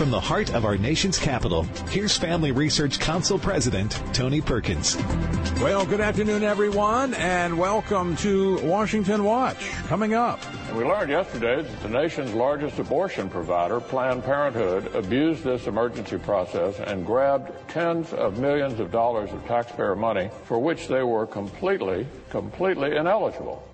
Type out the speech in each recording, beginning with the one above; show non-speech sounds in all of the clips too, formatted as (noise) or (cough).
From the heart of our nation's capital, here's Family Research Council President Tony Perkins. Well, good afternoon, everyone, and welcome to Washington Watch. Coming up. We learned yesterday that the nation's largest abortion provider, Planned Parenthood, abused this emergency process and grabbed tens of millions of dollars of taxpayer money for which they were completely, completely ineligible.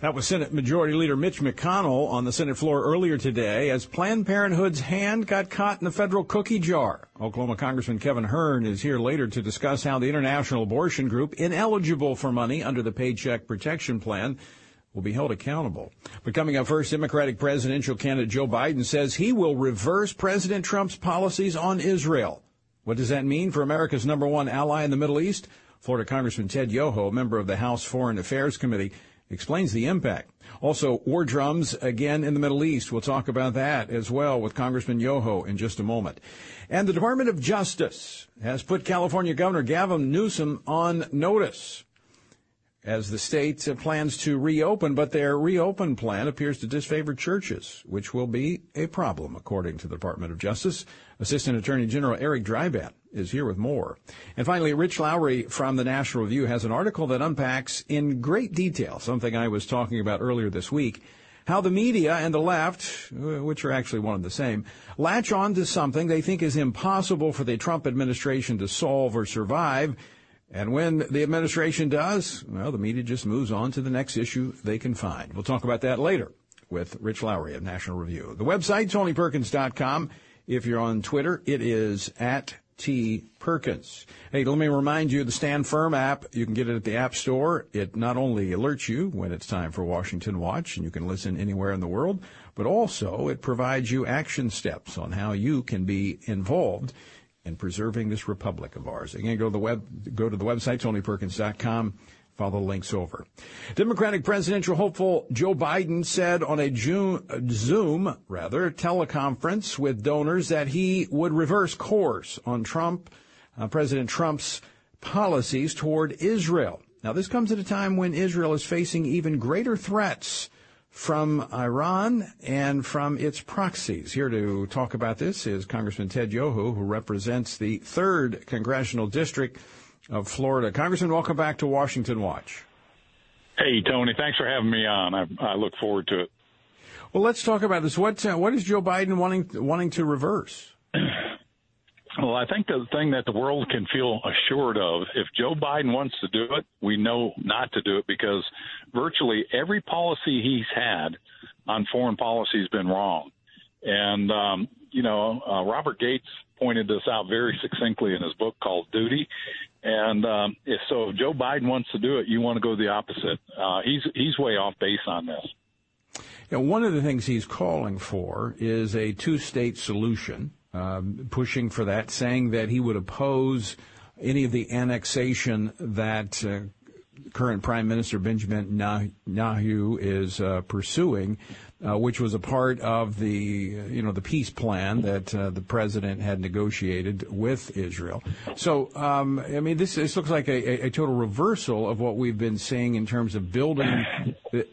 That was Senate Majority Leader Mitch McConnell on the Senate floor earlier today as Planned Parenthood's hand got caught in the federal cookie jar. Oklahoma Congressman Kevin Hern is here later to discuss how the International Abortion Group, ineligible for money under the Paycheck Protection Plan, will be held accountable. But coming up first, Democratic presidential candidate Joe Biden says he will reverse President Trump's policies on Israel. What does that mean for America's number one ally in the Middle East? Florida Congressman Ted Yoho, member of the House Foreign Affairs Committee, explains the impact. Also, war drums again in the Middle East. We'll talk about that as well with Congressman Yoho in just a moment. And the Department of Justice has put California Governor Gavin Newsom on notice as the state plans to reopen, but their reopen plan appears to disfavor churches, which will be a problem, according to the Department of Justice. Assistant Attorney General Eric Dreiband is here with more. And finally, Rich Lowry from the National Review has an article that unpacks in great detail something I was talking about earlier this week. How the media and the left, uh, which are actually one and the same, latch on to something they think is impossible for the Trump administration to solve or survive. And when the administration does, well, the media just moves on to the next issue they can find. We'll talk about that later with Rich Lowry of National Review. The website, TonyPerkins.com. If you're on Twitter, it is at T. Perkins. Hey, let me remind you the Stand Firm app. You can get it at the App Store. It not only alerts you when it's time for Washington Watch, and you can listen anywhere in the world, but also it provides you action steps on how you can be involved in preserving this republic of ours. Again, go to the web, go to the website, TonyPerkins.com. Follow the links over. Democratic presidential hopeful Joe Biden said on a Zoom, rather, teleconference with donors that he would reverse course on Trump, uh, President Trump's policies toward Israel. Now, this comes at a time when Israel is facing even greater threats from Iran and from its proxies. Here to talk about this is Congressman Ted Yoho, who represents the 3rd Congressional District of Florida. Congressman, welcome back to Washington Watch. Hey, Tony. Thanks for having me on. I, I look forward to it. Well, let's talk about this. What uh, what is Joe Biden wanting wanting to reverse? (clears throat) Well, I think the thing that the world can feel assured of, if Joe Biden wants to do it, we know not to do it because virtually every policy he's had on foreign policy has been wrong. And, um, you know, uh, Robert Gates pointed this out very succinctly in his book called Duty. And um, so, if Joe Biden wants to do it, you want to go the opposite. Uh, he's he's way off base on this. Yeah, one of the things he's calling for is a two-state solution, um, pushing for that, saying that he would oppose any of the annexation that uh, current Prime Minister Benjamin Netanyahu is uh, pursuing uh, which was a part of the you know the peace plan that uh, the president had negotiated with Israel. So um, I mean, this this looks like a, a, total reversal of what we've been seeing in terms of building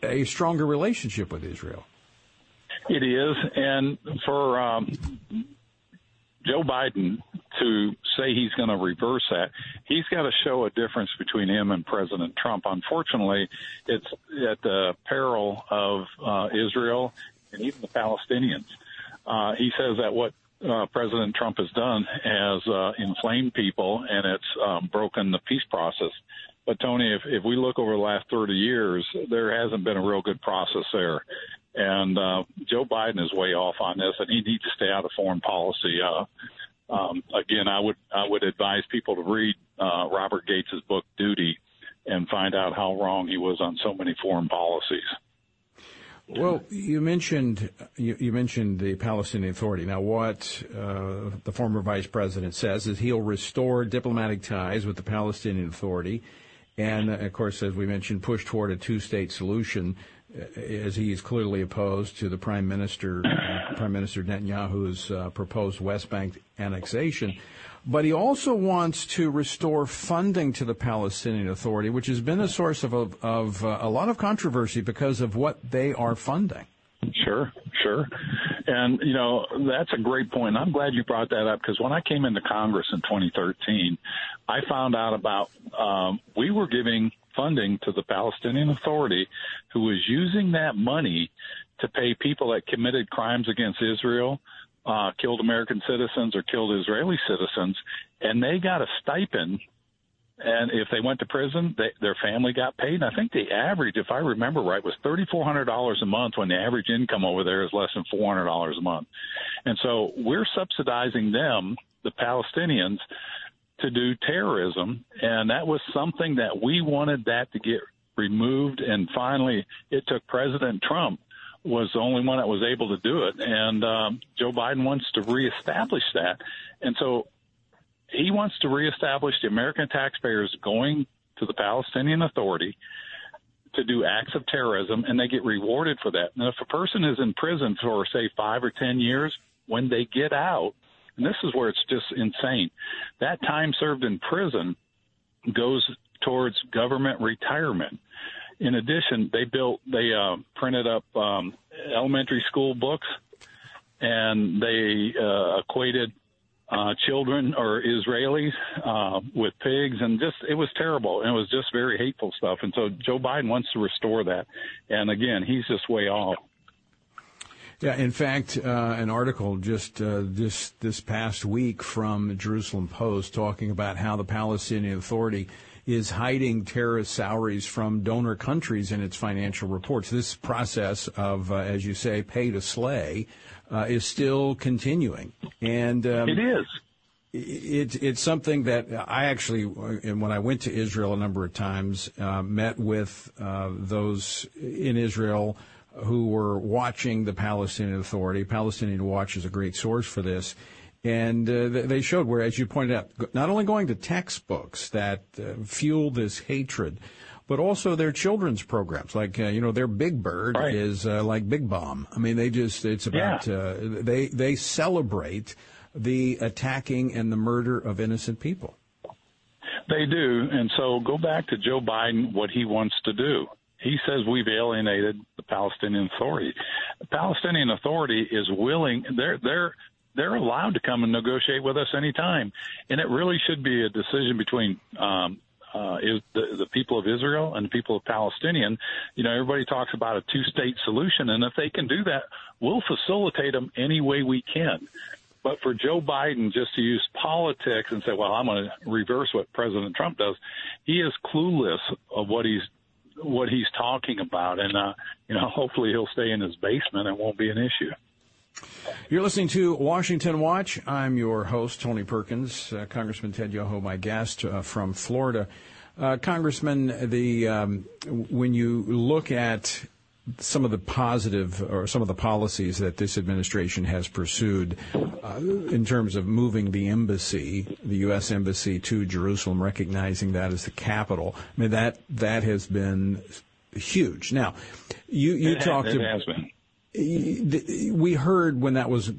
a stronger relationship with Israel. It is, and for um, Joe Biden to say he's going to reverse that, he's got to show a difference between him and President Trump. Unfortunately, it's at the peril of uh, Israel and even the Palestinians. Uh, he says that what uh, President Trump has done has uh, inflamed people and it's um, broken the peace process. But Tony, if, if we look over the last 30 years, there hasn't been a real good process there. And uh, Joe Biden is way off on this, and he needs to stay out of foreign policy. Uh, um, again, I would I would advise people to read uh, Robert Gates's book Duty and find out how wrong he was on so many foreign policies. Well, you mentioned you, you, mentioned the Palestinian Authority. Now, what uh, the former vice president says is he'll restore diplomatic ties with the Palestinian Authority, and of course, as we mentioned, push toward a two-state solution as he is clearly opposed to the Prime Minister, uh, Prime Minister Netanyahu's uh, proposed West Bank annexation. But he also wants to restore funding to the Palestinian Authority, which has been a source of, of, of uh, a lot of controversy because of what they are funding. Sure, sure. And, you know, that's a great point. I'm glad you brought that up because when I came into Congress in 2013, I found out about, um, we were giving funding to the Palestinian Authority who was using that money to pay people that committed crimes against Israel, uh, killed American citizens or killed Israeli citizens, and they got a stipend and if they went to prison, they, their family got paid. And I think the average, if I remember right, was thirty four hundred dollars a month. When the average income over there is less than four hundred dollars a month, and so we're subsidizing them, the Palestinians, to do terrorism, and that was something that we wanted that to get removed. And finally, it took President Trump was the only one that was able to do it, and um, Joe Biden wants to reestablish that. And so he wants to reestablish the American taxpayers going to the Palestinian Authority to do acts of terrorism, and they get rewarded for that. Now, if a person is in prison for, say, five or 10 years, when they get out, and this is where it's just insane, that time served in prison goes towards government retirement. In addition, they built, they uh, printed up um, elementary school books, and they uh, equated uh, children or Israelis uh, with pigs, and just it was terrible, and it was just very hateful stuff. And so Joe Biden wants to restore that, and again, he's just way off. Yeah, in fact, uh, an article just uh, this this past week from the Jerusalem Post talking about how the Palestinian Authority is hiding terrorist salaries from donor countries in its financial reports. This process of, uh, as you say, pay to slay uh, is still continuing. And um, it is. It, it's something that I actually, and when I went to Israel a number of times, uh, met with uh, those in Israel who were watching the Palestinian Authority. Palestinian Watch is a great source for this. And uh, they showed where, as you pointed out, not only going to textbooks that uh, fuel this hatred, but also their children's programs. Like uh, you know, their Big Bird right. is uh, like Big Bomb. I mean, they just it's about yeah. uh, they they celebrate the attacking and the murder of innocent people. They do, and so go back to Joe Biden. What he wants to do. He says we've alienated the Palestinian Authority. The Palestinian Authority is willing. They're they're they're allowed to come and negotiate with us anytime, and it really should be a decision between um, uh, is the, the people of Israel and the people of Palestinian. You know, everybody talks about a two-state solution, and if they can do that, we'll facilitate them any way we can. But for Joe Biden just to use politics and say, "Well, I'm going to reverse what President Trump does," he is clueless of what he's what he's talking about, and uh, you know, (laughs) hopefully he'll stay in his basement and won't be an issue. You're listening to Washington Watch. I'm your host, Tony Perkins. Uh, Congressman Ted Yoho, my guest uh, from Florida. Uh, Congressman, the um, when you look at some of the positive or some of the policies that this administration has pursued uh, in terms of moving the embassy, the U.S. embassy to Jerusalem, recognizing that as the capital. I mean that that has been huge. Now, you you it talked. Has, it has been we heard when that was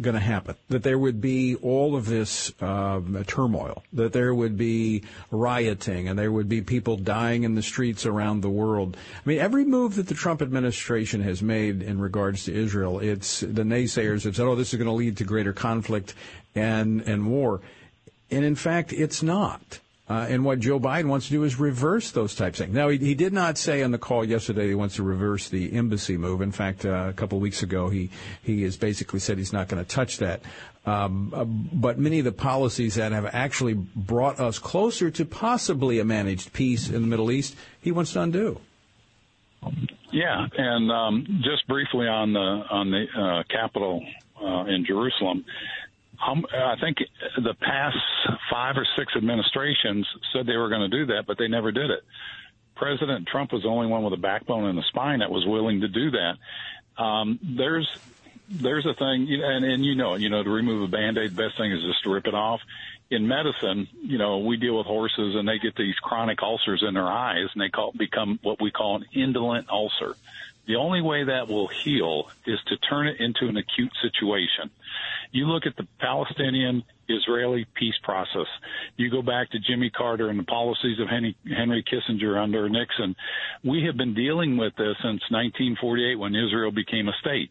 going to happen that there would be all of this um, turmoil, that there would be rioting, and there would be people dying in the streets around the world. I mean, every move that the Trump administration has made in regards to Israel, it's the naysayers have said, "Oh, this is going to lead to greater conflict and and war," and in fact, it's not. Uh, and what Joe Biden wants to do is reverse those types of things. Now, he, he did not say on the call yesterday he wants to reverse the embassy move. In fact, uh, a couple of weeks ago, he, he has basically said he's not going to touch that. Um, uh, but many of the policies that have actually brought us closer to possibly a managed peace in the Middle East, he wants to undo. Yeah, and um, just briefly on the on the uh, capital uh, in Jerusalem, I think the past five or six administrations said they were going to do that, but they never did it. President Trump was the only one with a backbone and a spine that was willing to do that. Um, there's there's a thing, and, and you know, you know, to remove a band-aid, the best thing is just to rip it off. In medicine, you know, we deal with horses and they get these chronic ulcers in their eyes and they call become what we call an indolent ulcer The only way that will heal is to turn it into an acute situation. You look at the Palestinian Israeli peace process. You go back to Jimmy Carter and the policies of Henry, Henry Kissinger under Nixon. We have been dealing with this since 1948 when Israel became a state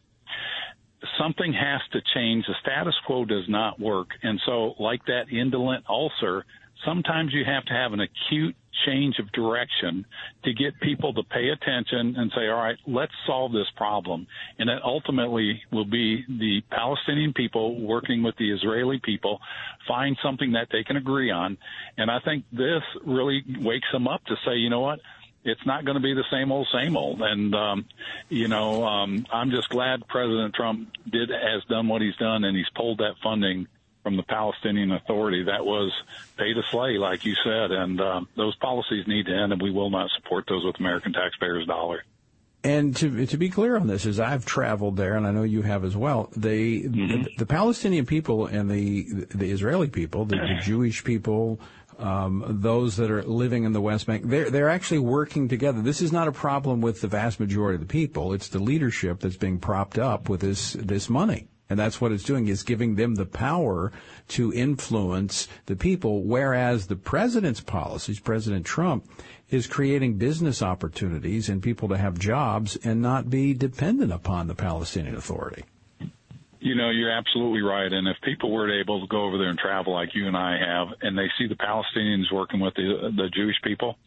something has to change. The status quo does not work. And so, like that indolent ulcer, sometimes you have to have an acute change of direction to get people to pay attention and say, all right, let's solve this problem. And it ultimately will be the Palestinian people working with the Israeli people find something that they can agree on. And I think this really wakes them up to say, you know what? It's not going to be the same old, same old. And, um, you know, um, I'm just glad President Trump did, has done what he's done and he's pulled that funding from the Palestinian Authority. That was pay to slay, like you said, and uh, those policies need to end, and we will not support those with American taxpayers' dollars. And to to be clear on this, as I've traveled there, and I know you have as well, they mm-hmm. the, the, Palestinian people and the the Israeli people, the, the Jewish people, um, those that are living in the West Bank, they're they're actually working together. This is not a problem with the vast majority of the people. It's the leadership that's being propped up with this this money. And that's what it's doing is giving them the power to influence the people. Whereas the president's policies, President Trump, is creating business opportunities and people to have jobs and not be dependent upon the Palestinian Authority. You know, you're absolutely right. And if people were able to go over there and travel like you and I have, and they see the Palestinians working with the, the Jewish people,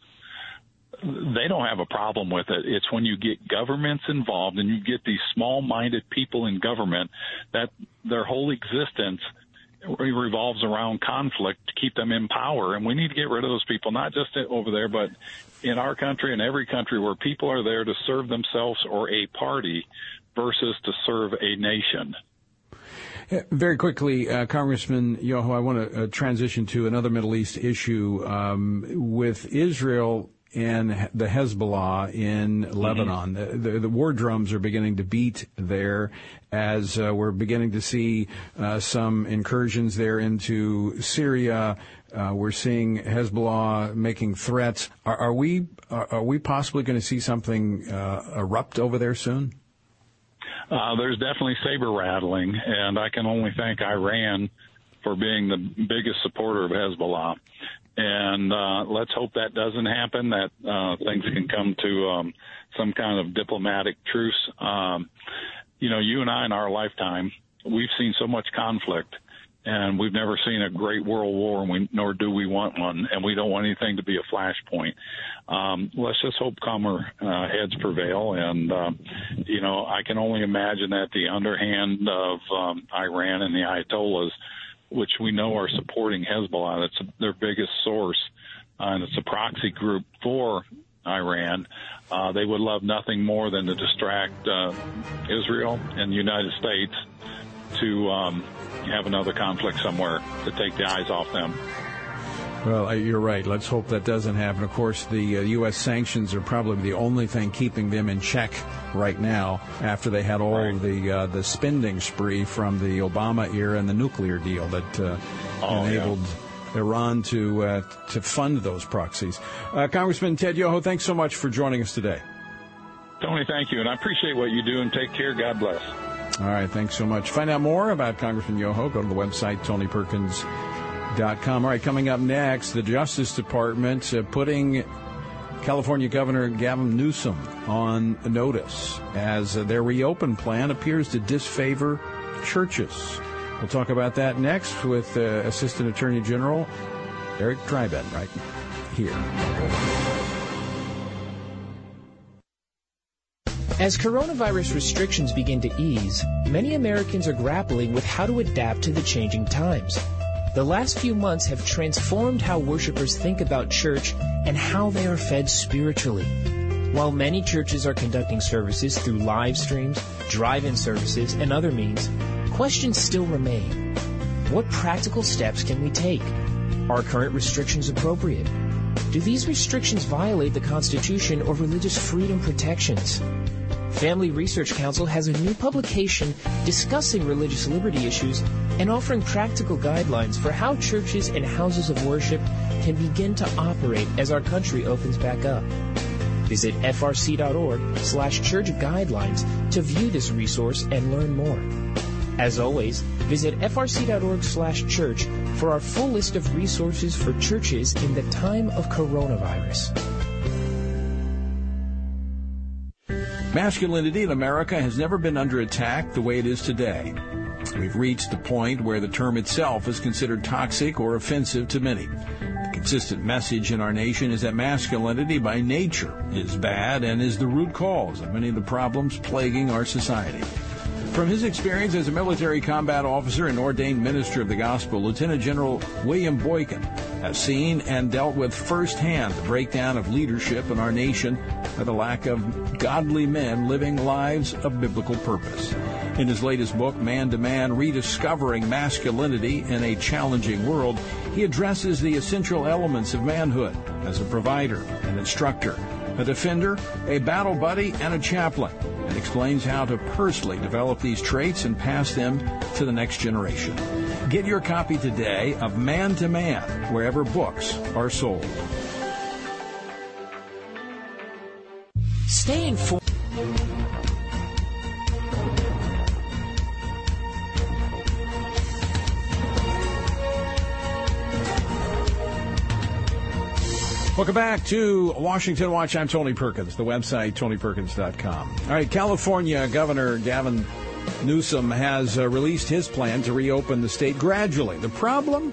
they don't have a problem with it. It's when you get governments involved and you get these small-minded people in government that their whole existence revolves around conflict to keep them in power. And we need to get rid of those people, not just over there, but in our country and every country where people are there to serve themselves or a party versus to serve a nation. Very quickly, uh, Congressman Yoho, I want to uh, transition to another Middle East issue. Um, with Israel and the Hezbollah in mm-hmm. Lebanon. The, the, the, war drums are beginning to beat there as uh, we're beginning to see uh, some incursions there into Syria. Uh, we're seeing Hezbollah making threats. Are, are we are, are, we possibly going to see something uh, erupt over there soon? Uh, there's definitely saber rattling, and I can only thank Iran for being the biggest supporter of Hezbollah and uh, let's hope that doesn't happen. That uh, things can come to um, some kind of diplomatic truce. Um, you know, you and I in our lifetime, we've seen so much conflict, and we've never seen a great world war, and we, nor do we want one, and we don't want anything to be a flashpoint. Um, let's just hope calmer uh, heads prevail, and uh, you know, I can only imagine that the underhand of um, Iran and the Ayatollahs which we know are supporting Hezbollah. That's their biggest source, uh, and it's a proxy group for Iran. Uh, they would love nothing more than to distract uh, Israel and the United States to um, have another conflict somewhere to take the eyes off them. Well, you're right. Let's hope that doesn't happen. Of course, the uh, U.S. sanctions are probably the only thing keeping them in check right now after they had all right. the uh, the spending spree from the Obama era and the nuclear deal that uh, oh, enabled. Yeah. Iran to uh, to fund those proxies. Uh, Congressman Ted Yoho, thanks so much for joining us today. Tony, thank you, and I appreciate what you do. And take care. God bless. All right, thanks so much. Find out more about Congressman Yoho. Go to the website Tony Perkins com. All right, coming up next, the Justice Department uh, putting California Governor Gavin Newsom on notice as uh, their reopen plan appears to disfavor churches. We'll talk about that next with uh, Assistant Attorney General Eric Dreiband right here. As coronavirus restrictions begin to ease, many Americans are grappling with how to adapt to the changing times. The last few months have transformed how worshipers think about church and how they are fed spiritually. While many churches are conducting services through live streams, drive-in services, and other means, questions still remain. What practical steps can we take? Are current restrictions appropriate? Do these restrictions violate the Constitution or religious freedom protections? Family Research Council has a new publication discussing religious liberty issues and offering practical guidelines for how churches and houses of worship can begin to operate as our country opens back up. Visit frc.org slash church guidelines to view this resource and learn more. As always, visit frc.org slash church for our full list of resources for churches in the time of coronavirus. Masculinity in America has never been under attack the way it is today. We've reached the point where the term itself is considered toxic or offensive to many. The consistent message in our nation is that masculinity by nature is bad and is the root cause of many of the problems plaguing our society. From his experience as a military combat officer and ordained minister of the gospel, Lieutenant General William Boykin has seen and dealt with firsthand the breakdown of leadership in our nation by the lack of godly men living lives of biblical purpose. In his latest book, Man to Man Rediscovering Masculinity in a Challenging World, he addresses the essential elements of manhood as a provider, an instructor, a defender, a battle buddy, and a chaplain and explains how to personally develop these traits and pass them to the next generation. Get your copy today of Man to Man wherever books are sold. Stay informed. Welcome back to Washington Watch. I'm Tony Perkins, the website, tonyperkins.com. All right, California Governor Gavin Newsom has uh, released his plan to reopen the state gradually. The problem?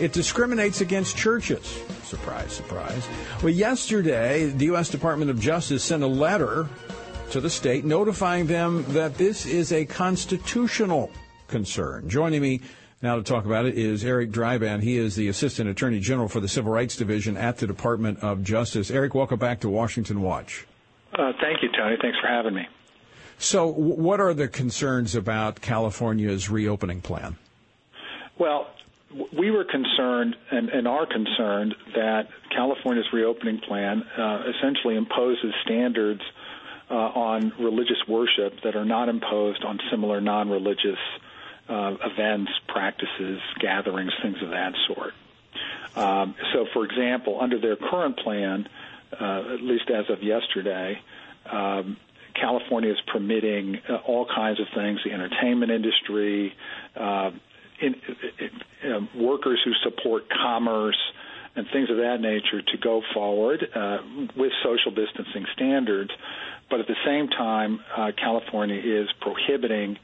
It discriminates against churches. Surprise, surprise. Well, yesterday, the U.S. Department of Justice sent a letter to the state notifying them that this is a constitutional concern. Joining me now to talk about it is Eric Dreiband. He is the Assistant Attorney General for the Civil Rights Division at the Department of Justice. Eric, welcome back to Washington Watch. Uh, thank you, Tony. Thanks for having me. So, what are the concerns about California's reopening plan? Well, we were concerned and, and are concerned that California's reopening plan uh, essentially imposes standards uh, on religious worship that are not imposed on similar non religious uh, events, practices, gatherings, things of that sort. Um, so, for example, under their current plan, uh, at least as of yesterday, um, California is permitting uh, all kinds of things: the entertainment industry, uh, in, in, in, workers who support commerce, and things of that nature to go forward uh, with social distancing standards. But at the same time, uh, California is prohibiting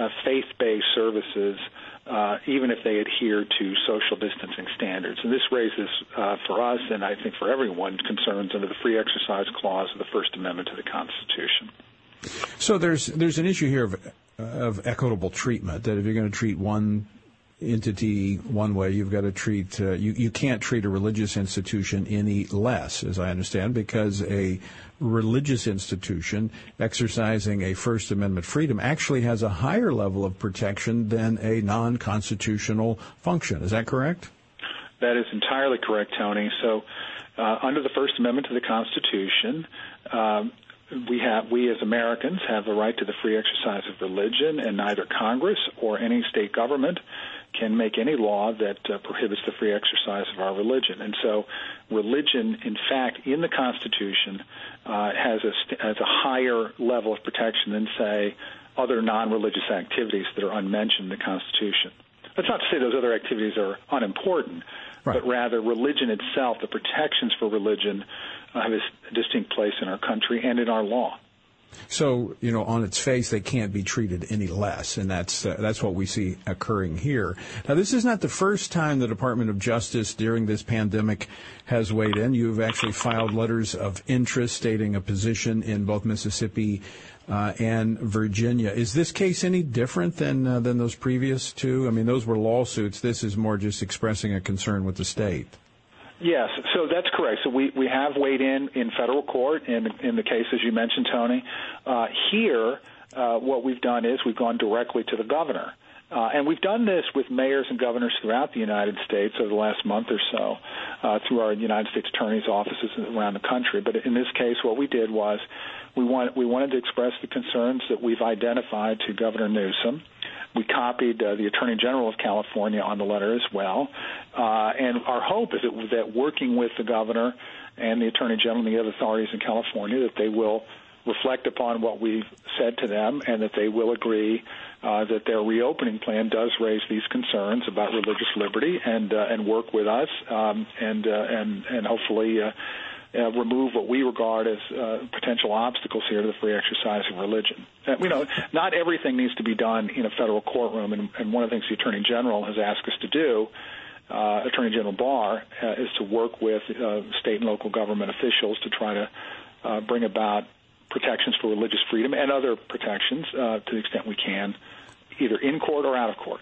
uh, faith-based services, uh, even if they adhere to social distancing standards. And this raises, uh, for us, and I think for everyone, concerns under the Free Exercise Clause of the First Amendment to the Constitution. So there's there's an issue here of of equitable treatment. That if you're going to treat one entity one way, you've got to treat uh, you you can't treat a religious institution any less, as I understand, because a religious institution exercising a First Amendment freedom actually has a higher level of protection than a non-constitutional function. Is that correct? That is entirely correct, Tony. So, uh, under the First Amendment to the Constitution. Um, we have we as Americans have the right to the free exercise of religion, and neither Congress or any state government can make any law that uh, prohibits the free exercise of our religion. And so, religion, in fact, in the Constitution, uh, has a has a higher level of protection than, say, other non-religious activities that are unmentioned in the Constitution. That's not to say those other activities are unimportant, right. but rather religion itself, the protections for religion, uh, have a distinct place in our country and in our law. So, you know, on its face, they can't be treated any less, and that's uh, that's what we see occurring here. Now, this is not the first time the Department of Justice during this pandemic has weighed in. You've actually filed letters of interest stating a position in both Mississippi uh, and Virginia. Is this case any different than uh, than those previous two? I mean, those were lawsuits. This is more just expressing a concern with the state. Yes, so that's correct. So we, we have weighed in in federal court in in the cases you mentioned, Tony. Uh, here, uh, what we've done is we've gone directly to the governor. Uh, and we've done this with mayors and governors throughout the United States over the last month or so uh, through our United States attorneys' offices around the country. But in this case, what we did was we, want, we wanted to express the concerns that we've identified to Governor Newsom We copied uh, the Attorney General of California on the letter as well. Uh, and our hope is that, that working with the governor and the Attorney General and the other authorities in California, that they will reflect upon what we've said to them and that they will agree uh, that their reopening plan does raise these concerns about religious liberty and uh, and work with us um, and uh, and and hopefully. Uh, remove what we regard as uh, potential obstacles here to the free exercise of religion. Uh, you know, not everything needs to be done in a federal courtroom, and, and one of the things the Attorney General has asked us to do, uh, Attorney General Barr, uh, is to work with uh, state and local government officials to try to uh, bring about protections for religious freedom and other protections uh, to the extent we can, either in court or out of court.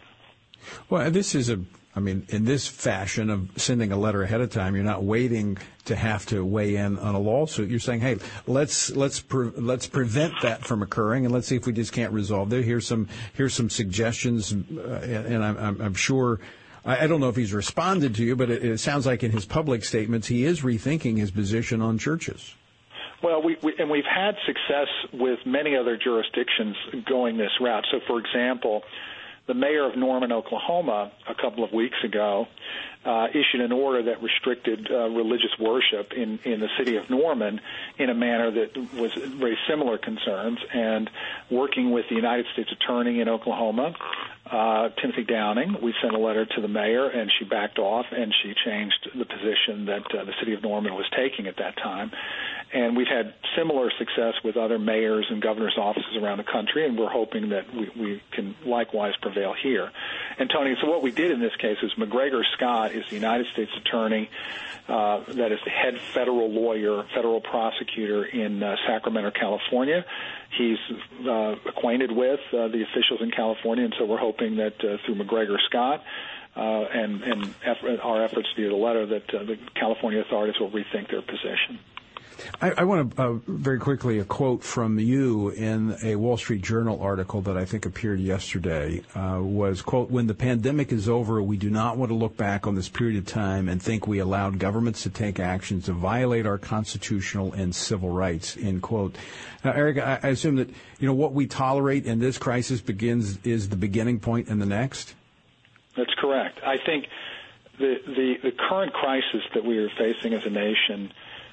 Well, this is a I mean, in this fashion of sending a letter ahead of time, you're not waiting to have to weigh in on a lawsuit. You're saying, "Hey, let's let's pre- let's prevent that from occurring, and let's see if we just can't resolve it. Here's some here's some suggestions, uh, and I'm, I'm, I'm sure." I don't know if he's responded to you, but it, it sounds like in his public statements he is rethinking his position on churches. Well, we, we, and we've had success with many other jurisdictions going this route. So, for example, the mayor of Norman, Oklahoma, a couple of weeks ago, uh, issued an order that restricted uh, religious worship in, in the city of Norman in a manner that was very similar concerns. And working with the United States Attorney in Oklahoma, uh, Timothy Downing, we sent a letter to the mayor, and she backed off and she changed the position that uh, the city of Norman was taking at that time. And we've had similar success with other mayors and governors' offices around the country, and we're hoping that we, we can likewise prevail here. And Tony, so what we did in this case is McGregor Scott is the United States Attorney, uh, that is the head federal lawyer, federal prosecutor in uh, Sacramento, California. He's uh, acquainted with uh, the officials in California, and so we're hoping that uh, through McGregor Scott, uh, and, and effort, our efforts via the letter that uh, the California authorities will rethink their position. I, I want to uh, very quickly a quote from you in a Wall Street Journal article that I think appeared yesterday uh, was quote When the pandemic is over, we do not want to look back on this period of time and think we allowed governments to take actions to violate our constitutional and civil rights. End quote. Now, Eric, I, I assume that you know what we tolerate in this crisis begins is the beginning point in the next. That's correct. I think the the, the current crisis that we are facing as a nation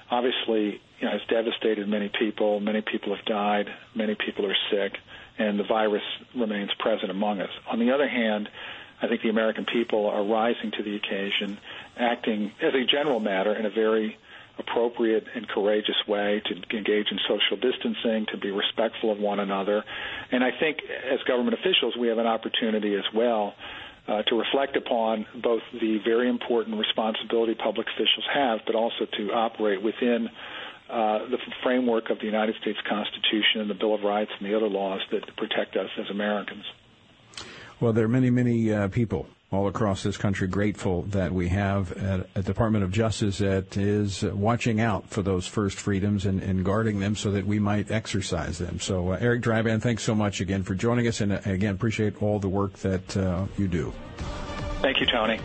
obviously, you know, has devastated many people. Many people have died. Many people are sick, and the virus remains present among us. On the other hand, I think the American people are rising to the occasion, acting as a general matter in a very appropriate and courageous way to engage in social distancing, to be respectful of one another. And I think as government officials, we have an opportunity as well uh, to reflect upon both the very important responsibility public officials have, but also to operate within uh, the framework of the United States Constitution and the Bill of Rights and the other laws that protect us as Americans. Well, there are many, many uh, people all across this country grateful that we have a, a, Department of Justice that is watching out for those first freedoms and, and guarding them so that we might exercise them. So, uh, Eric Dreiband, thanks so much again for joining us, and uh, again, appreciate all the work that uh, you do. Thank you, Tony.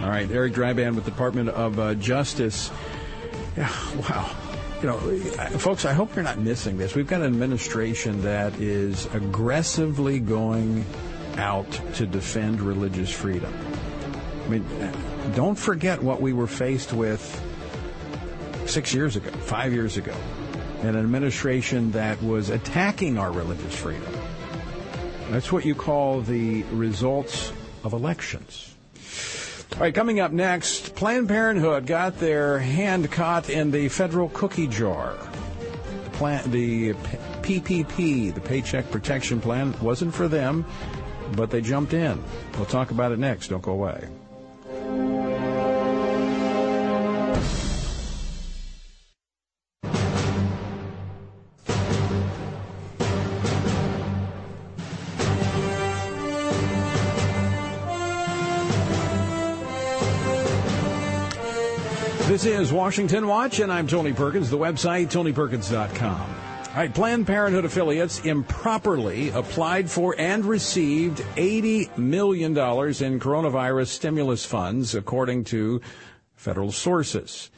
All right, Eric Dreiband with Department of uh, Justice. Yeah, wow you know, folks, I hope you're not missing this. We've got an administration that is aggressively going out to defend religious freedom. I mean, don't forget what we were faced with six years ago, five years ago, an administration that was attacking our religious freedom. That's what you call the results of elections. All right, coming up next, Planned Parenthood got their hand caught in the federal cookie jar. The PPP, the Paycheck Protection Plan, wasn't for them but they jumped in. We'll talk about it next. Don't go away. This is Washington Watch, and I'm Tony Perkins. The website, tonyperkins.com. All right, Planned Parenthood affiliates improperly applied for and received $80 million in coronavirus stimulus funds, according to federal sources.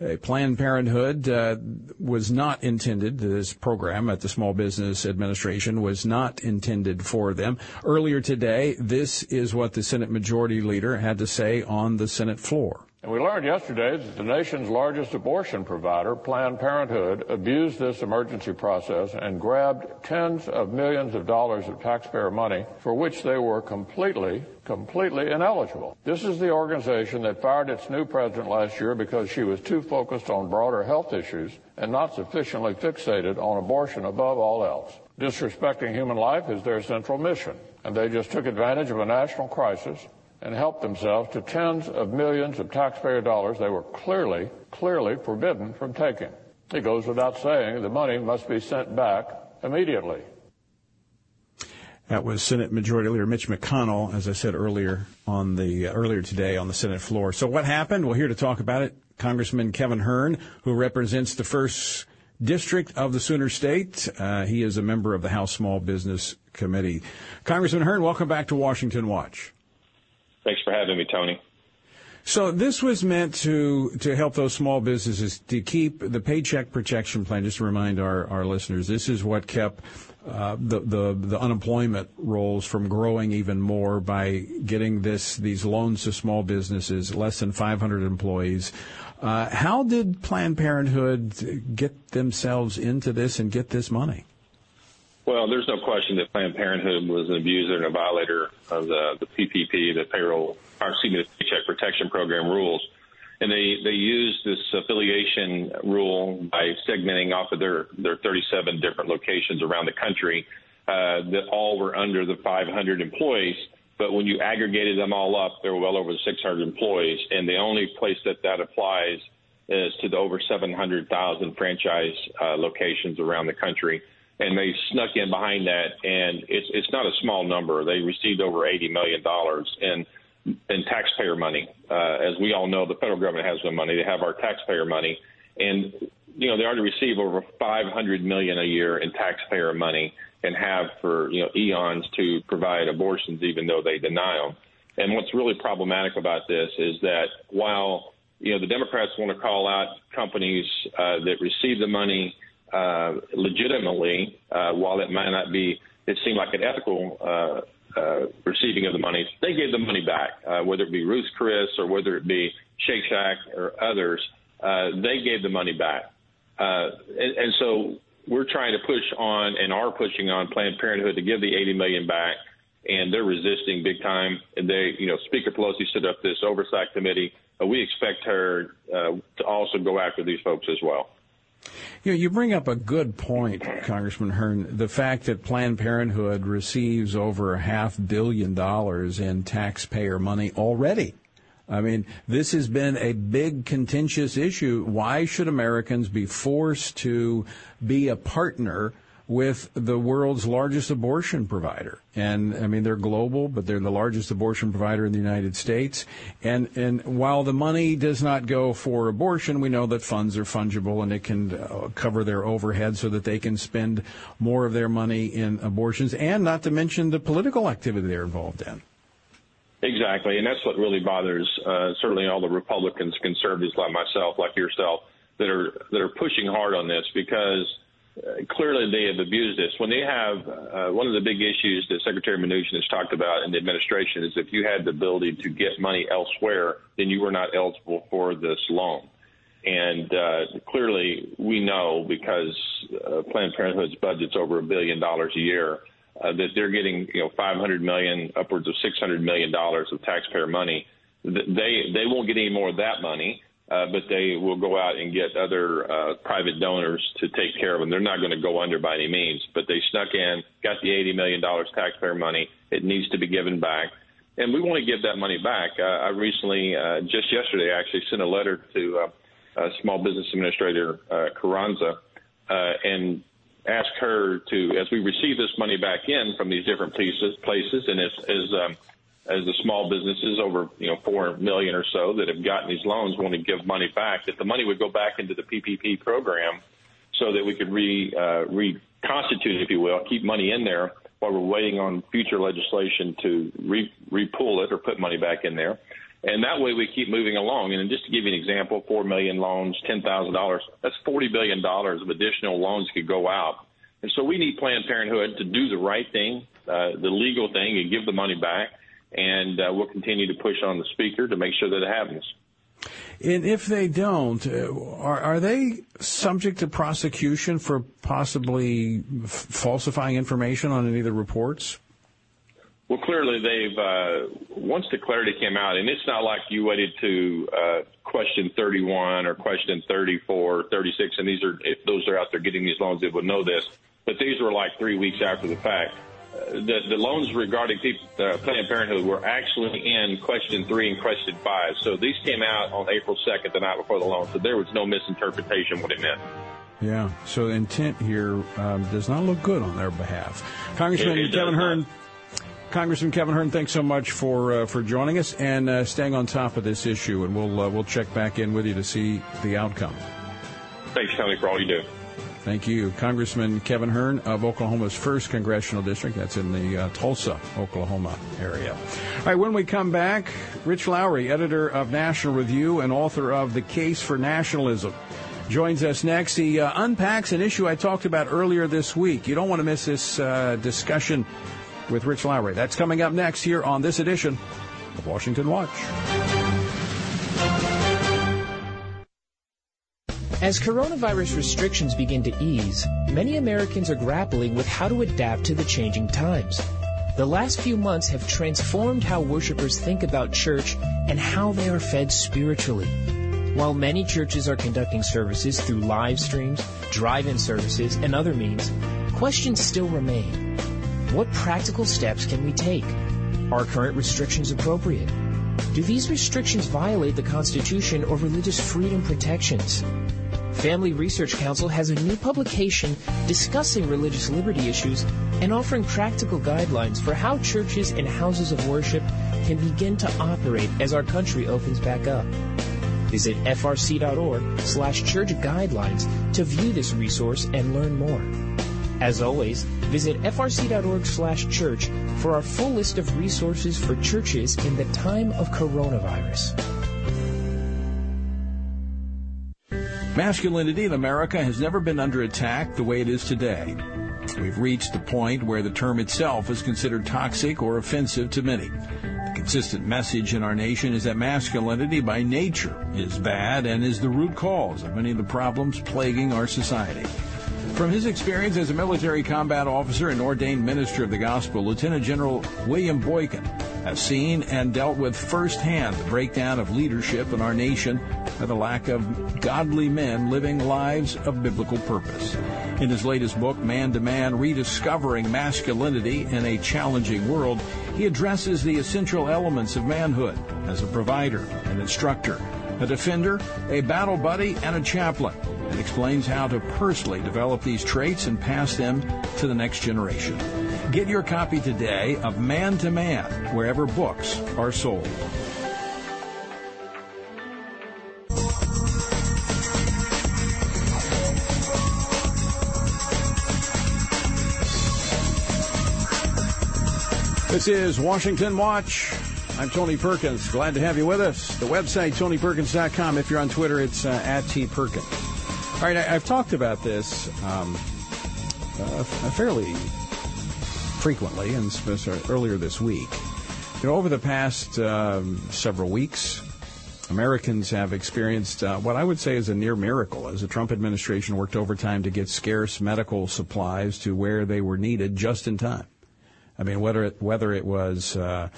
Uh, Planned Parenthood uh, was not intended, this program at the Small Business Administration was not intended for them. Earlier today, this is what the Senate Majority Leader had to say on the Senate floor. And we learned yesterday that the nation's largest abortion provider, Planned Parenthood, abused this emergency process and grabbed tens of millions of dollars of taxpayer money for which they were completely, completely ineligible. This is the organization that fired its new president last year because she was too focused on broader health issues and not sufficiently fixated on abortion above all else. Disrespecting human life is their central mission, and they just took advantage of a national crisis and help themselves to tens of millions of taxpayer dollars they were clearly, clearly forbidden from taking. It goes without saying the money must be sent back immediately. That was Senate Majority Leader Mitch McConnell, as I said earlier on the uh, earlier today on the Senate floor. So what happened? Well, here to talk about it, Congressman Kevin Hern, who represents the first district of the Sooner State. Uh, he is a member of the House Small Business Committee. Congressman Hern, welcome back to Washington Watch. Thanks for having me, Tony. So this was meant to to help those small businesses to keep the paycheck protection plan. Just to remind our, our listeners, this is what kept uh, the, the the unemployment rolls from growing even more by getting this these loans to small businesses, less than 500 employees. Uh, how did Planned Parenthood get themselves into this and get this money? Well, there's no question that Planned Parenthood was an abuser and a violator of the, the PPP, the payroll, or excuse me, the Paycheck Protection Program rules. And they, they used this affiliation rule by segmenting off of their, their 37 different locations around the country uh, that all were under the 500 employees. But when you aggregated them all up, there were well over 600 employees. And the only place that that applies is to the over 700,000 franchise uh, locations around the country and they snuck in behind that, and it's it's not a small number. They received over eighty million dollars in in taxpayer money. Uh, as we all know, the federal government has no money; they have our taxpayer money, and you know they already receive over five hundred million a year in taxpayer money, and have for you know eons to provide abortions, even though they deny them. And what's really problematic about this is that while you know the Democrats want to call out companies uh, that receive the money uh, legitimately, uh, while it might not be, it seemed like an ethical uh, uh, receiving of the money. They gave the money back, uh, whether it be Ruth's Chris or whether it be Shake Shack or others. Uh, they gave the money back, uh, and, and so we're trying to push on and are pushing on Planned Parenthood to give the 80 million back, and they're resisting big time. And they, you know, Speaker Pelosi set up this oversight committee. Uh, we expect her uh, to also go after these folks as well. You know, you bring up a good point, Congressman Hern. The fact that Planned Parenthood receives over a half billion dollars in taxpayer money already. I mean, this has been a big contentious issue. Why should Americans be forced to be a partner with the world's largest abortion provider. And I mean, they're global, but they're the largest abortion provider in the United States. And, and while the money does not go for abortion, we know that funds are fungible and it can uh, cover their overhead so that they can spend more of their money in abortions and not to mention the political activity they're involved in. Exactly. And that's what really bothers, uh, certainly all the Republicans, conservatives like myself, like yourself, that are, that are pushing hard on this because clearly they have abused this. When they have uh, one of the big issues that Secretary Mnuchin has talked about in the administration is if you had the ability to get money elsewhere, then you were not eligible for this loan. And uh, clearly, we know because uh, Planned Parenthood's budget's over a billion dollars a year uh, that they're getting, you know, 500 million, upwards of 600 million dollars of taxpayer money. They they won't get any more of that money uh, but they will go out and get other uh, private donors to take care of them. They're not going to go under by any means, but they snuck in, got the $80 million taxpayer money. It needs to be given back. And we want to give that money back. Uh, I recently, uh, just yesterday, actually sent a letter to uh, uh, Small Business Administrator uh, Carranza uh, and asked her to, as we receive this money back in from these different places, places and as, as um, as the small businesses over you know four million or so that have gotten these loans want to give money back, that the money would go back into the PPP program, so that we could re uh, reconstitute, if you will, keep money in there while we're waiting on future legislation to re repull it or put money back in there. And that way we keep moving along. And just to give you an example, four million loans, ten thousand dollars, that's forty billion dollars of additional loans could go out. And so we need Planned Parenthood to do the right thing, uh, the legal thing, and give the money back. And uh, we'll continue to push on the speaker to make sure that it happens. And if they don't, uh, are, are they subject to prosecution for possibly f- falsifying information on any of the reports? Well, clearly they've uh, once the clarity came out, and it's not like you waited to uh, question 31 or question 34, 36, and these are if those are out there getting these loans, they would know this. But these were like three weeks after the fact. The, the loans regarding people, uh, Planned Parenthood were actually in question three and question five. So these came out on April 2nd, the night before the loan. So there was no misinterpretation what it meant. Yeah. So the intent here um, does not look good on their behalf. Congressman It- it Kevin Hern. not. Congressman Kevin Hern, thanks so much for uh, for joining us and uh, staying on top of this issue, and we'll uh, we'll check back in with you to see the outcome. Thanks, Tony, for all you do. Thank you, Congressman Kevin Hern of Oklahoma's first congressional district. That's in the uh, Tulsa, Oklahoma area. All right, when we come back, Rich Lowry, editor of National Review and author of The Case for Nationalism, joins us next. He uh, unpacks an issue I talked about earlier this week. You don't want to miss this uh, discussion with Rich Lowry. That's coming up next here on this edition of Washington Watch. As coronavirus restrictions begin to ease, many Americans are grappling with how to adapt to the changing times. The last few months have transformed how worshipers think about church and how they are fed spiritually. While many churches are conducting services through live streams, drive-in services, and other means, questions still remain. What practical steps can we take? Are current restrictions appropriate? Do these restrictions violate the Constitution or religious freedom protections? Family Research Council has a new publication discussing religious liberty issues and offering practical guidelines for how churches and houses of worship can begin to operate as our country opens back up. Visit frc.org slash church guidelines to view this resource and learn more. As always, visit frc.org slash church for our full list of resources for churches in the time of coronavirus. Masculinity in America has never been under attack the way it is today. We've reached the point where the term itself is considered toxic or offensive to many. The consistent message in our nation is that masculinity by nature is bad and is the root cause of many of the problems plaguing our society. From his experience as a military combat officer and ordained minister of the gospel, Lieutenant General William Boykin has seen and dealt with firsthand the breakdown of leadership in our nation by the lack of godly men living lives of biblical purpose. In his latest book, Man to Man Rediscovering Masculinity in a Challenging World, he addresses the essential elements of manhood as a provider, an instructor, a defender, a battle buddy, and a chaplain, and explains how to personally develop these traits and pass them to the next generation. Get your copy today of Man to Man wherever books are sold. This is Washington Watch. I'm Tony Perkins. Glad to have you with us. The website, tonyperkins.com. If you're on Twitter, it's uh, at tperkins. All right, I, I've talked about this um, uh, fairly frequently, and sp- earlier this week. You know, over the past um, several weeks, Americans have experienced uh, what I would say is a near miracle as the Trump administration worked overtime to get scarce medical supplies to where they were needed just in time. I mean, whether it, whether it was, uh,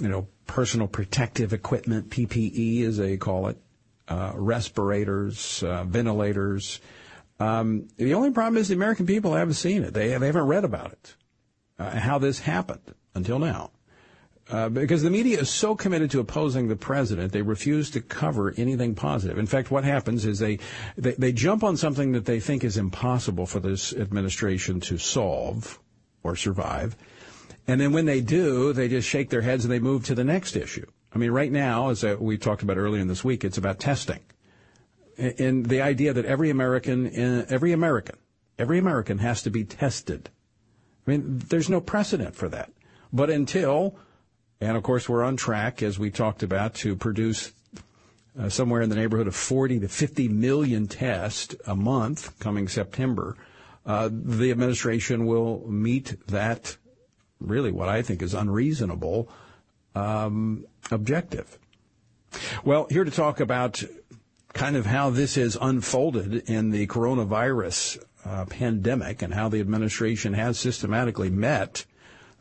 you know, personal protective equipment, PPE as they call it, uh, respirators, uh, ventilators. Um, the only problem is the American people haven't seen it. They, they haven't read about it, uh, how this happened until now. Uh, because the media is so committed to opposing the president, they refuse to cover anything positive. In fact, what happens is they, they, they jump on something that they think is impossible for this administration to solve or survive. And then when they do, they just shake their heads and they move to the next issue. I mean, right now, as uh, we talked about earlier in this week, it's about testing. And the idea that every American, uh, every American, every American has to be tested. I mean, there's no precedent for that. But until And of course, we're on track, as we talked about, to produce uh, somewhere in the neighborhood of 40 to 50 million tests a month coming September. Uh, the administration will meet that really what I think is unreasonable um, objective. Well, here to talk about kind of how this has unfolded in the coronavirus uh, pandemic and how the administration has systematically met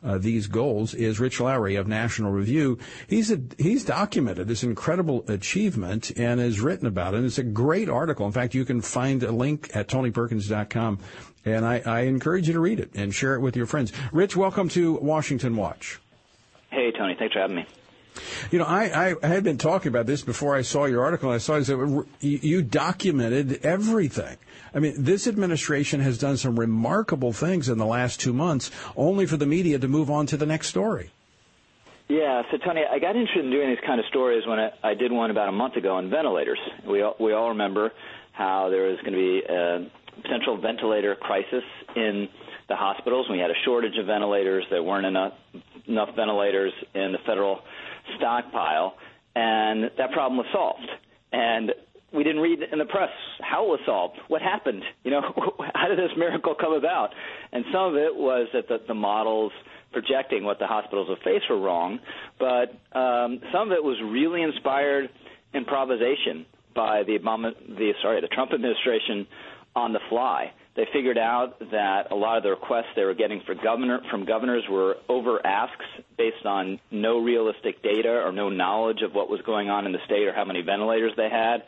uh, these goals is Rich Lowry of National Review. He's a, he's documented this incredible achievement and has written about it. It's a great article. In fact, you can find a link at tonyperkins.com, and I, I encourage you to read it and share it with your friends. Rich, welcome to Washington Watch. Hey, Tony. Thanks for having me. You know, I, I had been talking about this before I saw your article. I saw you, you documented everything. I mean, this administration has done some remarkable things in the last two months, only for the media to move on to the next story. Yeah, so Tony, I got interested in doing these kind of stories when I, I did one about a month ago on ventilators. We all, we all remember how there was going to be a potential ventilator crisis in the hospitals. We had a shortage of ventilators. There weren't enough enough ventilators in the federal stockpile, and that problem was solved. And we didn't read in the press how it was solved, what happened, you know, (laughs) how did this miracle come about? And some of it was that the, the models projecting what the hospitals would face were wrong, but um, some of it was really inspired improvisation by the Obama, the sorry, the Trump administration on the fly they figured out that a lot of the requests they were getting for governor from governors were over asks based on no realistic data or no knowledge of what was going on in the state or how many ventilators they had.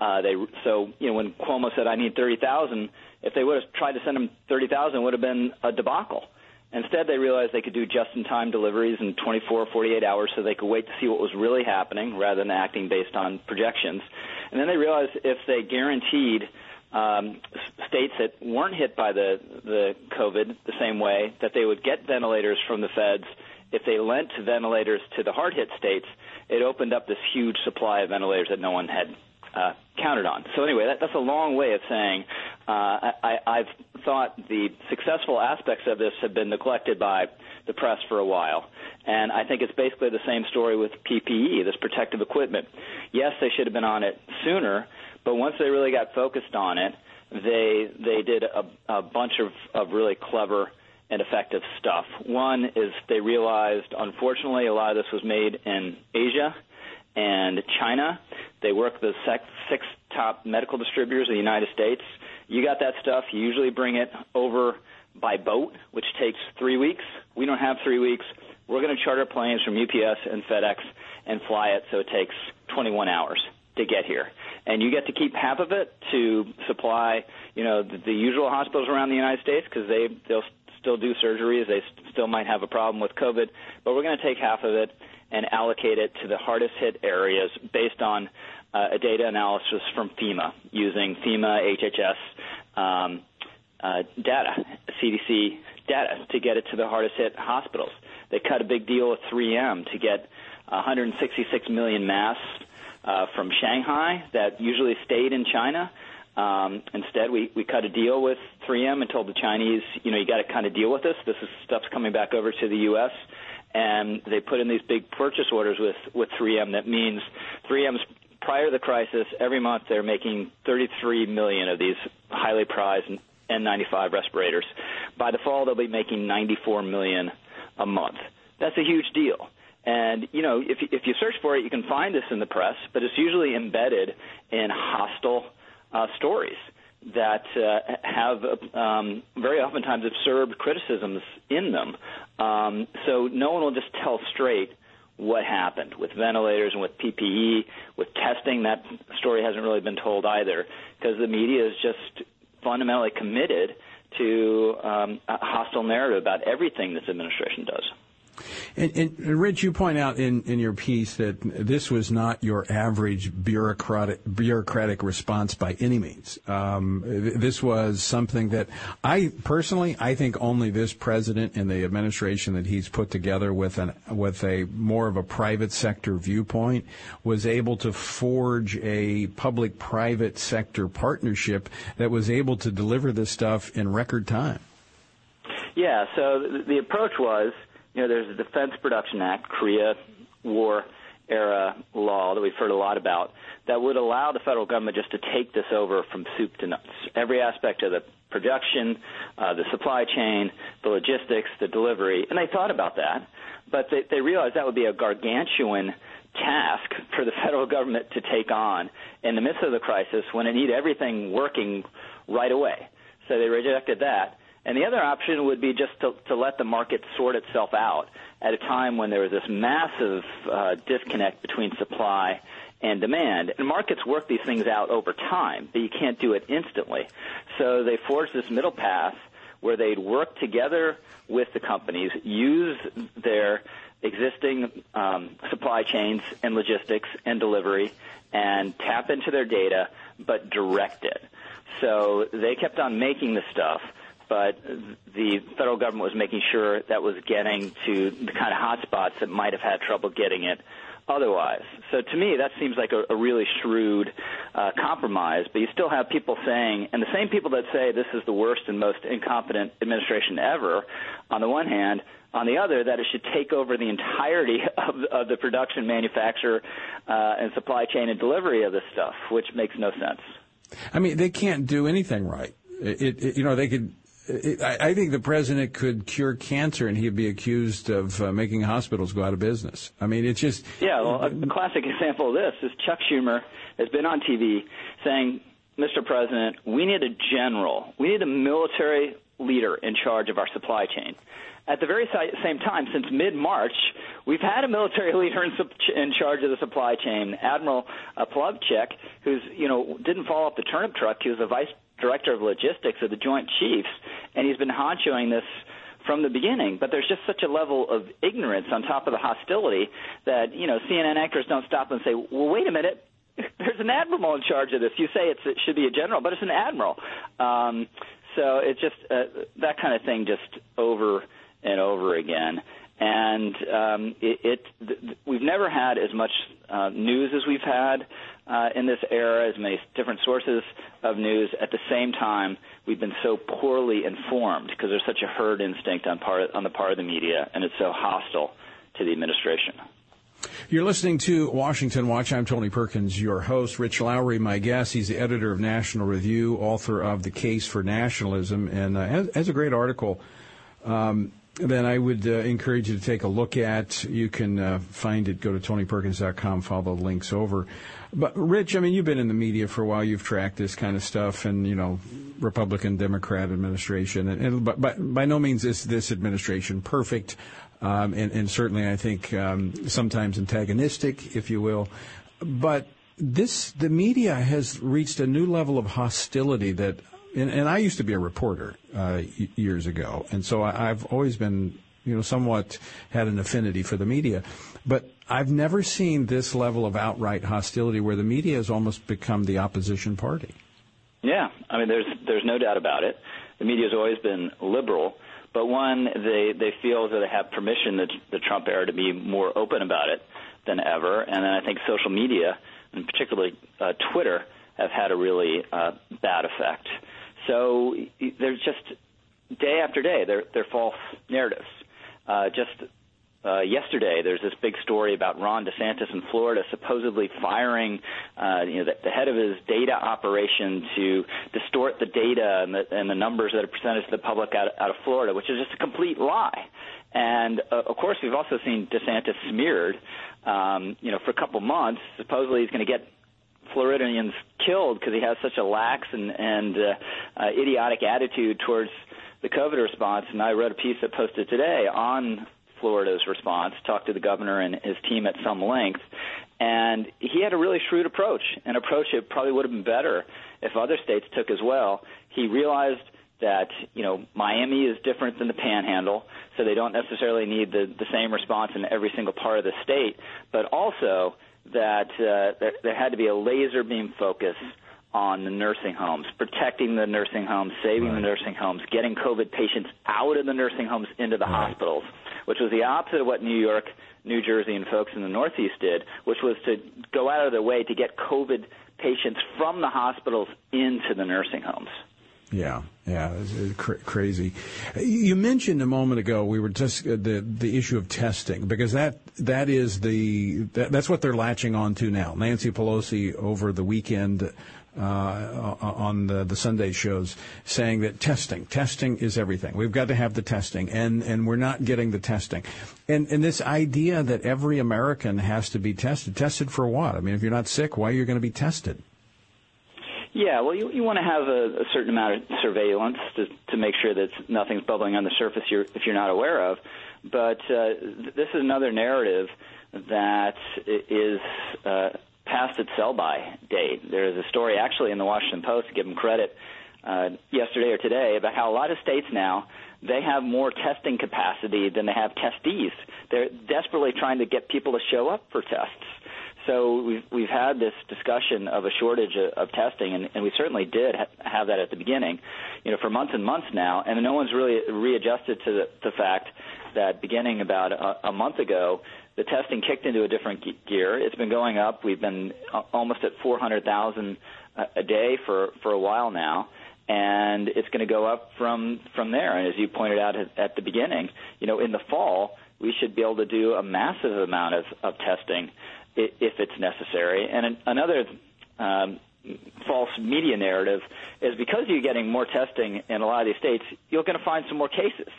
Uh, they so you know when Cuomo said I need thirty thousand, if they would have tried to send him thirty thousand, would have been a debacle. Instead, they realized they could do just-in-time deliveries in 24, 48 hours, so they could wait to see what was really happening rather than acting based on projections. And then they realized if they guaranteed um, states that weren't hit by the the COVID the same way that they would get ventilators from the feds. If they lent ventilators to the hard hit states, it opened up this huge supply of ventilators that no one had uh, counted on. So anyway, that, that's a long way of saying uh, I, I've thought the successful aspects of this have been neglected by the press for a while. And I think it's basically the same story with PPE, this protective equipment. Yes, they should have been on it sooner, but once they really got focused on it, they they did a, a bunch of, of really clever and effective stuff. One is they realized, unfortunately, a lot of this was made in Asia and China. They work the six, top medical distributors in the United States. You got that stuff. You usually bring it over by boat, which takes three weeks. We don't have three weeks. We're going to charter planes from UPS and FedEx and fly it so it takes 21 hours to get here and you get to keep half of it to supply, you know, the, the usual hospitals around the United States because they they'll still do surgeries. They still might have a problem with COVID, but we're going to take half of it and allocate it to the hardest hit areas based on uh, a data analysis from FEMA using FEMA HHS um, uh, data, CDC data to get it to the hardest hit hospitals. They cut a big deal with 3M to get 166 million masks uh, from Shanghai that usually stayed in China. Um, instead, we, we cut a deal with 3M and told the Chinese, you know, you got to kind of deal with this. This is stuff's coming back over to the U.S. And they put in these big purchase orders with with 3M. That means 3M's prior to the crisis, every month they're making 33 million of these highly prized N95 respirators. By the fall, they'll be making 94 million a month. That's a huge deal. And you know, if if you search for it, you can find this in the press, but it's usually embedded in hostile uh, stories that uh, have um, very oftentimes absurd criticisms in them. Um, so no one will just tell straight what happened with ventilators and with PPE, with testing. That story hasn't really been told either because the media is just fundamentally committed to um, a hostile narrative about everything this administration does. And, and, Rich, you point out in, in your piece that this was not your average bureaucratic bureaucratic response by any means. Um, this was something that I personally, I think only this president and the administration that he's put together with an with a more of a private sector viewpoint was able to forge a public-private sector partnership that was able to deliver this stuff in record time. Yeah. So the approach was you know, there's the Defense Production Act, Korea War era law that we've heard a lot about that would allow the federal government just to take this over from soup to nuts. Every aspect of the production, uh, the supply chain, the logistics, the delivery, and they thought about that, but they, they realized that would be a gargantuan task for the (laughs) federal government to take on in the midst of the crisis when it needed everything working right away. So they rejected that. And the other option would be just to, to let the market sort itself out at a time when there was this massive uh, disconnect between supply and demand. And markets work these things out over time, but you can't do it instantly. So they forged this middle path where they'd work together with the companies, use their existing um, supply chains and logistics and delivery, and tap into their data, but direct it. So they kept on making the stuff but the federal government was making sure that was getting to the kind of hotspots that might have had trouble getting it otherwise. So to me, that seems like a, a really shrewd uh, compromise. But you still have people saying, and the same people that say this is the worst and most incompetent administration ever, on the one hand, on the other, that it should take over the entirety (laughs) of, of the production, manufacture, uh, and supply chain and delivery of this stuff, which makes no sense. I mean, they can't do anything right. It, it, you know, they could I think the president could cure cancer and he'd be accused of uh, making hospitals go out of business. I mean, it's just. Yeah, well, a classic example of this is Chuck Schumer has been on TV saying, Mr. President, we need a general, we need a military leader in charge of our supply chain. At the very same time, since mid March, we've had a military (laughs) leader in, in charge of the supply chain, Admiral Polowczyk, who's you know didn't fall off the turnip truck. He was the vice director of logistics of the Joint Chiefs, and he's been honchoing this from the beginning. But there's just such a level of ignorance on top of the hostility that you know CNN anchors don't stop and say, "Well, wait a minute." (laughs) There's an admiral in charge of this. You say it should be a general, but it's an admiral. Um, so it's just uh, that kind of thing, just over and over again. And um, it, it th- we've never had as much uh, news as we've had uh, in this era, as many different sources of news. At the same time, we've been so poorly informed because there's such a herd instinct on part on the part of the media, and it's so hostile to the administration. You're listening to Washington Watch. I'm Tony Perkins, your host. Rich Lowry, my guest. He's the editor of National Review, author of The Case for Nationalism, and uh, has, has, a great article. Um, then I would uh, encourage you to take a look at. You can uh, find it. Go to tonyperkins.com. Follow the links over. But Rich, I mean, you've been in the media for a while. You've tracked this kind of stuff, and you know, Republican, Democrat administration, and, and but, but by no means is this administration perfect, um, and, and, certainly I think um, sometimes antagonistic, if you will. But this, the media has reached a new level of hostility that, and, and I used to be a reporter uh, years ago, and so I, I've always been, you know, somewhat had an affinity for the media, but I've never seen this level of outright hostility where the media has almost become the opposition party. Yeah, I mean, there's there's no doubt about it. The media has always been liberal, but one they they feel that they have permission the, the Trump era to be more open about it than ever, and then I think social media, and particularly uh, Twitter, have had a really uh, bad effect. So there's just day after day, they're they're false narratives. Uh, just uh, yesterday, there's this big story about Ron DeSantis in Florida supposedly firing uh, you know, the, the head of his data operation to distort the data and the, and the numbers that are presented to the public out, out of Florida, which is just a complete lie. And uh, of course, we've also seen DeSantis smeared, um, you know, for a couple months. Supposedly, he's going to get Floridians killed because he has such a lax and, and uh, uh, idiotic attitude towards the COVID response. And I read a piece that posted today on Florida's response, talked to the governor and his team at some length, and he had a really shrewd approach, an approach that probably would have been better if other states took as well. He realized that you know Miami is different than the Panhandle, so they don't necessarily need the the same response in every single part of the state, but also that uh, there, there had to be a laser beam focus on the nursing homes, protecting the nursing homes, saving right. the nursing homes, getting COVID patients out of the nursing homes into the right. hospitals which was the opposite of what New York, New Jersey, and folks in the Northeast did, which was to go out of their way to get COVID patients from the hospitals into the nursing homes. Yeah, yeah, cr- crazy. You mentioned a moment ago we were just uh, the the issue of testing because that that is the that, that's what they're latching on to now. Nancy Pelosi over the weekend on the, the Sunday shows saying that testing, testing is everything. We've got to have the testing, and, and we're not getting the testing. And, and this idea that every American has to be tested, tested for what? I mean, if you're not sick, why are you going to be tested? Yeah, well, you, you want to have a, a certain amount of surveillance to, to make sure that nothing's bubbling on the surface you're, if you're not aware of. But uh, this is another narrative that is uh, past its sell by date. There is a story actually in the Washington Post, to give them credit, uh, yesterday or today about how a lot of states now they have more testing capacity than they have testees. They're desperately trying to get people to show up for tests. So we've we've had this discussion of a shortage of, of testing, and, and we certainly did ha- have that at the beginning, you know, for months and months now, and no one's really readjusted to the, the fact that beginning about a, a month ago, the testing kicked into a different gear. It's been going up. We've been almost at 400,000 uh, a day for for a while now, and it's going to go up from from there. And as you pointed out at, the beginning, you know, in the fall we should be able to do a massive amount of, of testing if it's necessary. And another um, false media narrative is because you're getting more testing in a lot of these states, you're going to find some more cases.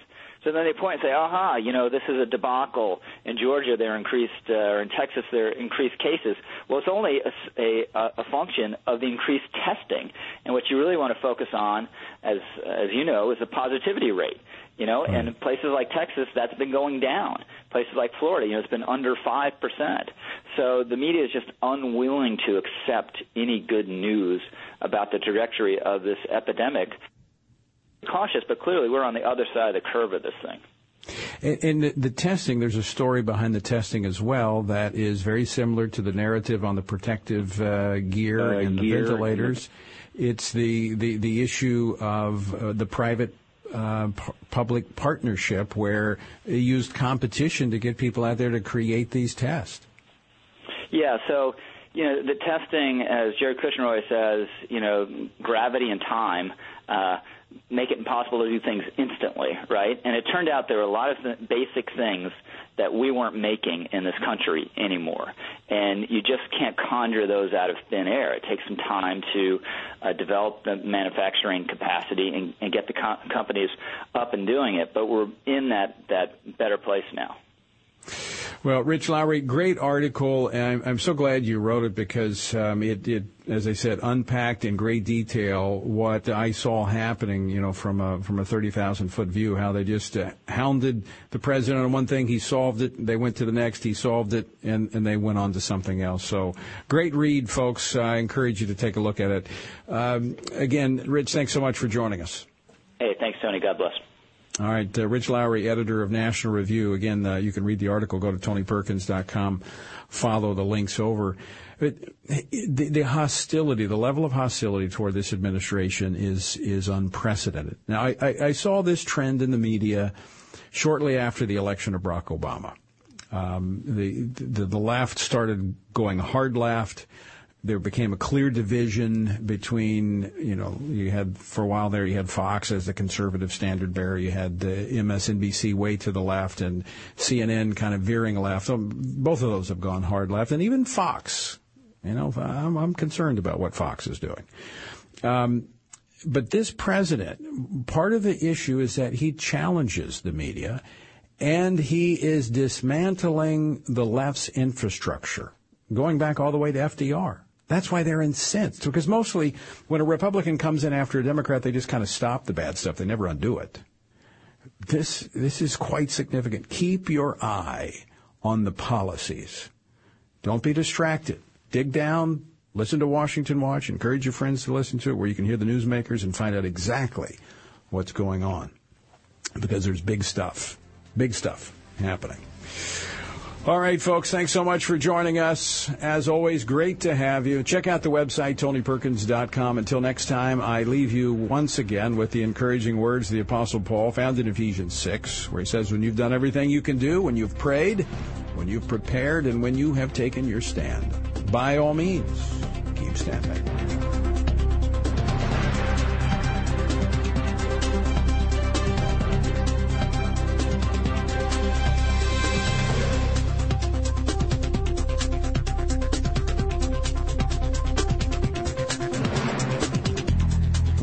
So then they point and say, aha, you know, this is a debacle. In Georgia, they're increased, uh, or in Texas, they're increased cases. Well, it's only a, a, a function of the increased testing. And what you really want to focus on, as, as you know, is the positivity rate. You know, right. and places like Texas, that's been going down. Places like Florida, you know, it's been under 5%. So the media is just unwilling to accept any good news about the trajectory of this epidemic cautious, but clearly we're on the other side of the curve of this thing. And, the, the, testing, there's a story behind the testing as well that is very similar to the narrative on the protective uh, gear uh, and gear. the ventilators. It's the, the, the issue of uh, the private uh, p- public partnership where it used competition to get people out there to create these tests. Yeah, so you know the testing, as Jared Kushner says, you know gravity and time. Uh, make it impossible to do things instantly, right? And it turned out there were a lot of basic things that we weren't making in this country anymore. And you just can't conjure those out of thin air. It takes some time to uh, develop the manufacturing capacity and, and get the co- companies up and doing it. But we're in that, that better place now. Well, Rich Lowry, great article, and I'm, I'm so glad you wrote it because um, it, it, as I said, unpacked in great detail what I saw happening. You know, from a from a thirty thousand foot view, how they just uh, hounded the president on one thing, he solved it. They went to the next, he solved it, and and they went on to something else. So, great read, folks. I encourage you to take a look at it. Um, again, Rich, thanks so much for joining us. Hey, thanks, Tony. God bless. All right, uh, Rich Lowry, editor of National Review. Again, uh, you can read the article. Go to tonyperkins.com. Follow the links over. But the, the, hostility, the level of hostility toward this administration is is unprecedented. Now, I, I, I saw this trend in the media shortly after the election of Barack Obama. Um, the, the the left started going hard left there became a clear division between, you know, you had for a while there, you had Fox as the conservative standard bearer, you had the MSNBC way to the left, and CNN kind of veering left. So both of those have gone hard left, and even Fox. You know, I'm, I'm concerned about what Fox is doing. Um, but this president, part of the issue is that he challenges the media, and he is dismantling the left's infrastructure, going back all the way to FDR. That's why they're incensed. Because mostly when a Republican comes in after a Democrat, they just kind of stop the bad stuff. They never undo it. This, this is quite significant. Keep your eye on the policies. Don't be distracted. Dig down, listen to Washington Watch, encourage your friends to listen to it where you can hear the newsmakers and find out exactly what's going on. Because there's big stuff, big stuff happening. All right, folks, thanks so much for joining us. As always, great to have you. Check out the website, tonyperkins.com. Until next time, I leave you once again with the encouraging words of the Apostle Paul found in Ephesians 6, where he says, When you've done everything you can do, when you've prayed, when you've prepared, and when you have taken your stand, by all means, keep standing.